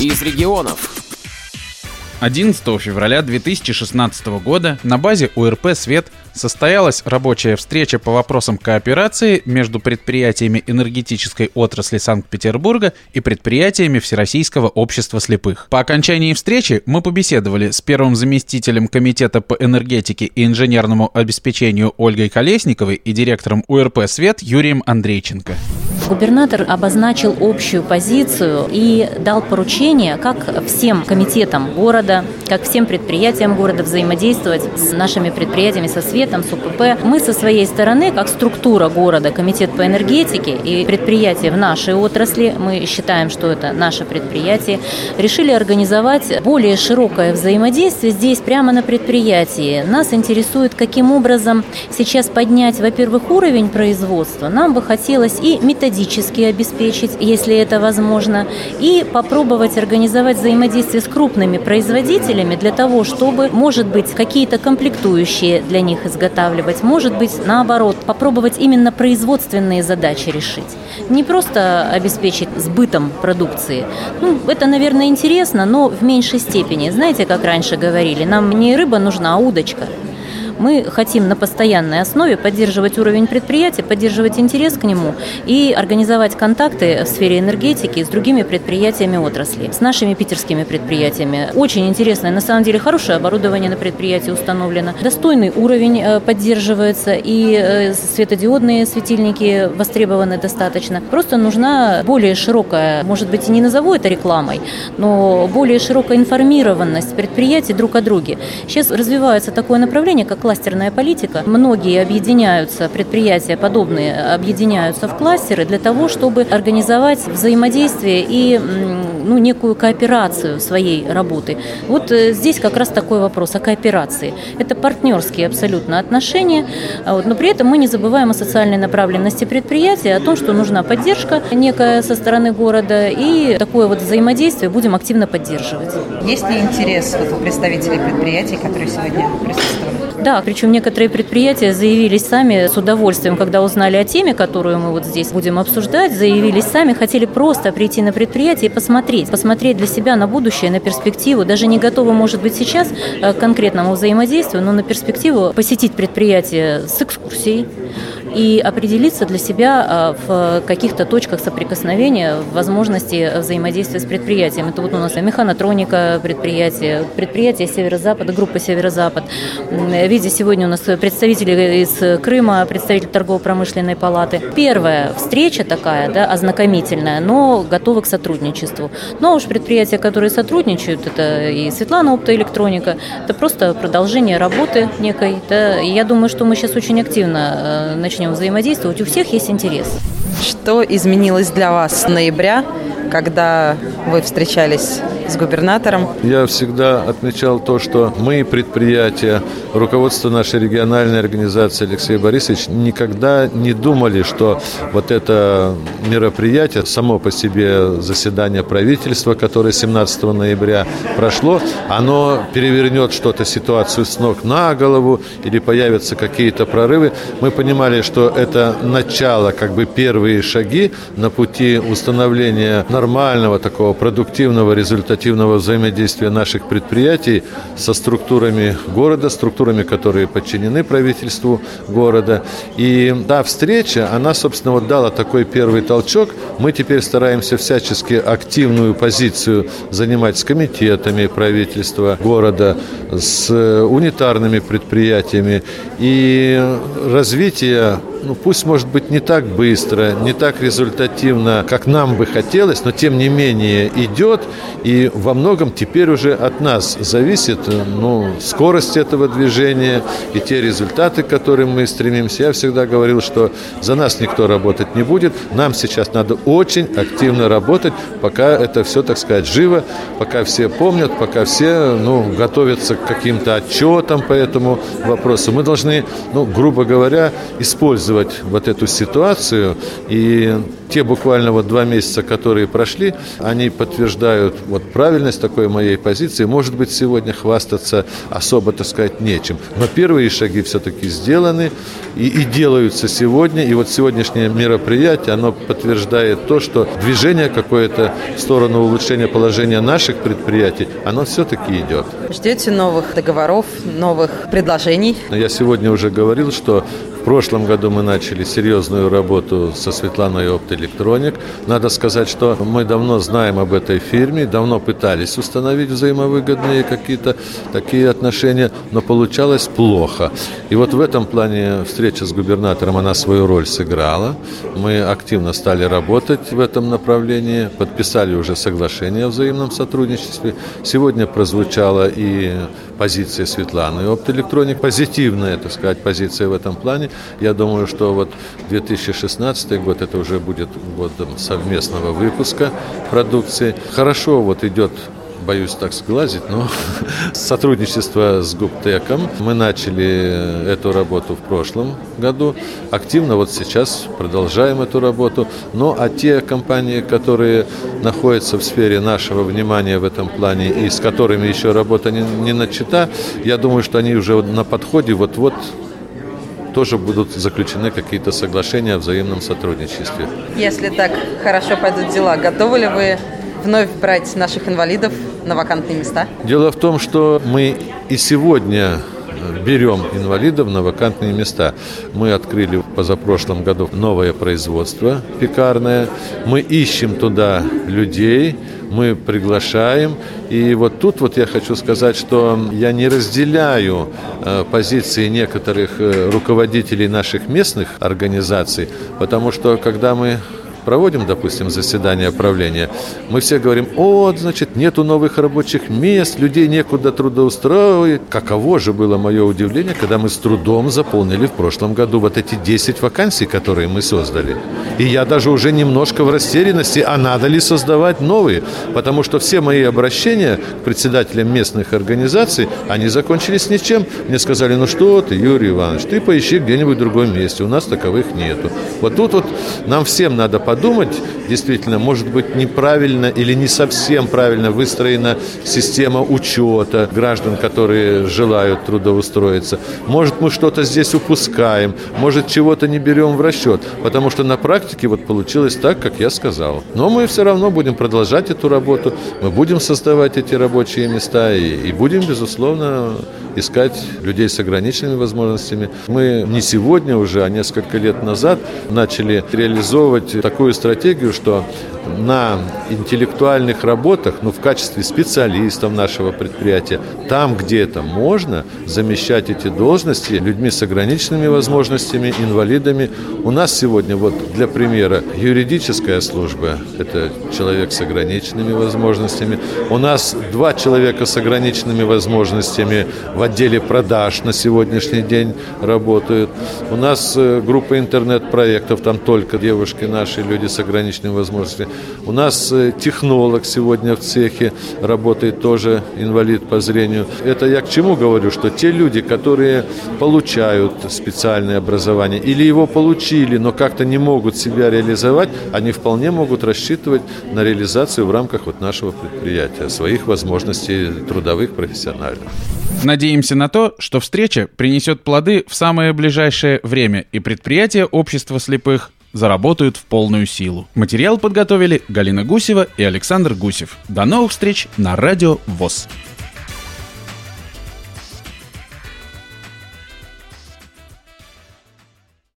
из регионов. 11 февраля 2016 года на базе УРП «Свет» состоялась рабочая встреча по вопросам кооперации между предприятиями энергетической отрасли Санкт-Петербурга и предприятиями Всероссийского общества слепых. По окончании встречи мы побеседовали с первым заместителем Комитета по энергетике и инженерному обеспечению Ольгой Колесниковой и директором УРП «Свет» Юрием Андрейченко. Губернатор обозначил общую позицию и дал поручение, как всем комитетам города, как всем предприятиям города взаимодействовать с нашими предприятиями, со светом, с УПП. Мы со своей стороны, как структура города, комитет по энергетике и предприятия в нашей отрасли, мы считаем, что это наше предприятие, решили организовать более широкое взаимодействие здесь, прямо на предприятии. Нас интересует, каким образом сейчас поднять, во-первых, уровень производства. Нам бы хотелось и методически обеспечить, если это возможно, и попробовать организовать взаимодействие с крупными производителями для того, чтобы, может быть, какие-то комплектующие для них изготавливать, может быть, наоборот, попробовать именно производственные задачи решить. Не просто обеспечить сбытом продукции. Ну, это, наверное, интересно, но в меньшей степени. Знаете, как раньше говорили, нам не рыба нужна, а удочка. Мы хотим на постоянной основе поддерживать уровень предприятия, поддерживать интерес к нему и организовать контакты в сфере энергетики с другими предприятиями отрасли, с нашими питерскими предприятиями. Очень интересное, на самом деле хорошее оборудование на предприятии установлено, достойный уровень э, поддерживается и э, светодиодные светильники востребованы достаточно. Просто нужна более широкая, может быть, и не назову это рекламой, но более широкая информированность предприятий друг о друге. Сейчас развивается такое направление, как кластерная политика. Многие объединяются, предприятия подобные объединяются в кластеры для того, чтобы организовать взаимодействие и ну, некую кооперацию своей работы. Вот э, здесь как раз такой вопрос о кооперации. Это партнерские абсолютно отношения, а но при этом мы не забываем о социальной направленности предприятия, о том, что нужна поддержка некая со стороны города, и такое вот взаимодействие будем активно поддерживать. Есть ли интерес вот у представителей предприятий, которые сегодня присутствуют? Да, причем некоторые предприятия заявились сами с удовольствием, когда узнали о теме, которую мы вот здесь будем обсуждать, заявились сами, хотели просто прийти на предприятие и посмотреть, посмотреть для себя на будущее, на перспективу. Даже не готовы, может быть, сейчас э, к конкретному взаимодействию, но на перспективу посетить предприятие с экскурсией, и определиться для себя а, в каких-то точках соприкосновения, возможности взаимодействия с предприятием. Это вот у нас механотроника предприятия, предприятие Северо-Запада, группа Северо-Запад. Видите, сегодня у нас представители из Крыма, представитель торгово-промышленной палаты. Первая встреча такая, да, ознакомительная, но готовы к сотрудничеству. Но уж предприятия, которые сотрудничают, это и Светлана Оптоэлектроника, это просто продолжение работы некой. Да. Я думаю, что мы сейчас очень активно э, начнем начнем взаимодействовать, у всех есть интерес. Что изменилось для вас с ноября, когда вы встречались с губернатором? Я всегда отмечал то, что мы, предприятия, руководство нашей региональной организации Алексей Борисович никогда не думали, что вот это мероприятие, само по себе заседание правительства, которое 17 ноября прошло, оно перевернет что-то, ситуацию с ног на голову или появятся какие-то прорывы. Мы понимали, что это начало, как бы первые шаги на пути установления нормального такого продуктивного результата оперативного взаимодействия наших предприятий со структурами города, структурами, которые подчинены правительству города. И да, встреча, она, собственно, вот дала такой первый толчок. Мы теперь стараемся всячески активную позицию занимать с комитетами правительства города, с унитарными предприятиями. И развитие ну, пусть, может быть, не так быстро, не так результативно, как нам бы хотелось, но тем не менее идет, и во многом теперь уже от нас зависит ну, скорость этого движения и те результаты, к которым мы стремимся. Я всегда говорил, что за нас никто работать не будет, нам сейчас надо очень активно работать, пока это все, так сказать, живо, пока все помнят, пока все ну, готовятся к каким-то отчетам по этому вопросу. Мы должны, ну, грубо говоря, использовать использовать вот эту ситуацию. И те буквально вот два месяца, которые прошли, они подтверждают вот правильность такой моей позиции. Может быть, сегодня хвастаться особо, так сказать, нечем. Но первые шаги все-таки сделаны и, и делаются сегодня. И вот сегодняшнее мероприятие, оно подтверждает то, что движение какое-то в сторону улучшения положения наших предприятий, оно все-таки идет. Ждете новых договоров, новых предложений? Я сегодня уже говорил, что прошлом году мы начали серьезную работу со Светланой Оптоэлектроник. Надо сказать, что мы давно знаем об этой фирме, давно пытались установить взаимовыгодные какие-то такие отношения, но получалось плохо. И вот в этом плане встреча с губернатором, она свою роль сыграла. Мы активно стали работать в этом направлении, подписали уже соглашение о взаимном сотрудничестве. Сегодня прозвучала и позиция Светланы Оптоэлектроник, позитивная, так сказать, позиция в этом плане. Я думаю, что вот 2016 год это уже будет годом совместного выпуска продукции. Хорошо вот идет боюсь так сглазить, но сотрудничество с Губтеком. Мы начали эту работу в прошлом году. Активно вот сейчас продолжаем эту работу. Ну, а те компании, которые находятся в сфере нашего внимания в этом плане и с которыми еще работа не, не начата, я думаю, что они уже на подходе вот-вот тоже будут заключены какие-то соглашения о взаимном сотрудничестве. Если так хорошо пойдут дела, готовы ли вы вновь брать наших инвалидов на вакантные места? Дело в том, что мы и сегодня берем инвалидов на вакантные места. Мы открыли позапрошлом году новое производство пекарное. Мы ищем туда людей, мы приглашаем. И вот тут вот я хочу сказать, что я не разделяю э, позиции некоторых э, руководителей наших местных организаций, потому что когда мы проводим, допустим, заседание правления, мы все говорим, о, значит, нету новых рабочих мест, людей некуда трудоустроить. Каково же было мое удивление, когда мы с трудом заполнили в прошлом году вот эти 10 вакансий, которые мы создали. И я даже уже немножко в растерянности, а надо ли создавать новые? Потому что все мои обращения к председателям местных организаций, они закончились ничем. Мне сказали, ну что ты, Юрий Иванович, ты поищи где-нибудь в другом месте, у нас таковых нету. Вот тут вот нам всем надо подумать, подумать, действительно, может быть, неправильно или не совсем правильно выстроена система учета граждан, которые желают трудоустроиться. Может, мы что-то здесь упускаем, может, чего-то не берем в расчет, потому что на практике вот получилось так, как я сказал. Но мы все равно будем продолжать эту работу, мы будем создавать эти рабочие места и, и будем, безусловно, искать людей с ограниченными возможностями. Мы не сегодня уже, а несколько лет назад начали реализовывать такую стратегию, что на интеллектуальных работах, ну, в качестве специалистов нашего предприятия, там, где это можно, замещать эти должности людьми с ограниченными возможностями, инвалидами. У нас сегодня, вот для примера, юридическая служба – это человек с ограниченными возможностями. У нас два человека с ограниченными возможностями в отделе продаж на сегодняшний день работают. У нас э, группа интернет-проектов, там только девушки наши, люди с ограниченными возможностями. У нас э, технолог сегодня в цехе работает тоже инвалид по зрению. Это я к чему говорю, что те люди, которые получают специальное образование или его получили, но как-то не могут себя реализовать, они вполне могут рассчитывать на реализацию в рамках вот нашего предприятия, своих возможностей трудовых, профессиональных. Надеемся на то, что встреча принесет плоды в самое ближайшее время, и предприятия общества слепых заработают в полную силу. Материал подготовили Галина Гусева и Александр Гусев. До новых встреч на Радио ВОЗ.